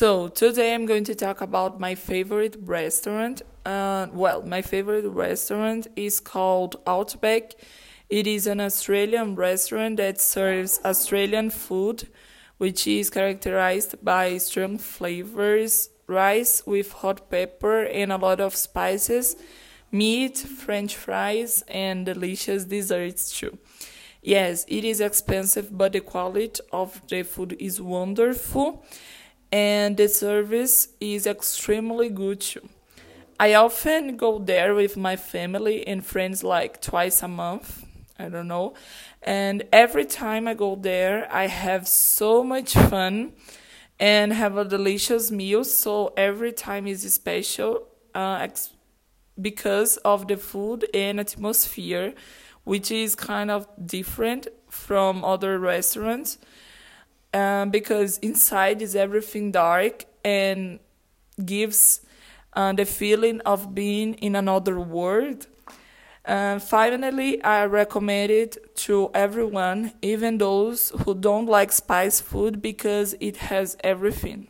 So today I'm going to talk about my favorite restaurant. Uh, well, my favorite restaurant is called Outback. It is an Australian restaurant that serves Australian food, which is characterized by strong flavors, rice with hot pepper and a lot of spices, meat, french fries, and delicious desserts too. Yes, it is expensive, but the quality of the food is wonderful and the service is extremely good too. I often go there with my family and friends like twice a month. I don't know. And every time I go there, I have so much fun and have a delicious meal. So every time is special uh, because of the food and atmosphere, which is kind of different from other restaurants um, because inside is everything dark and gives uh, the feeling of being in another world. Uh, finally, I recommend it to everyone, even those who don't like spice food, because it has everything.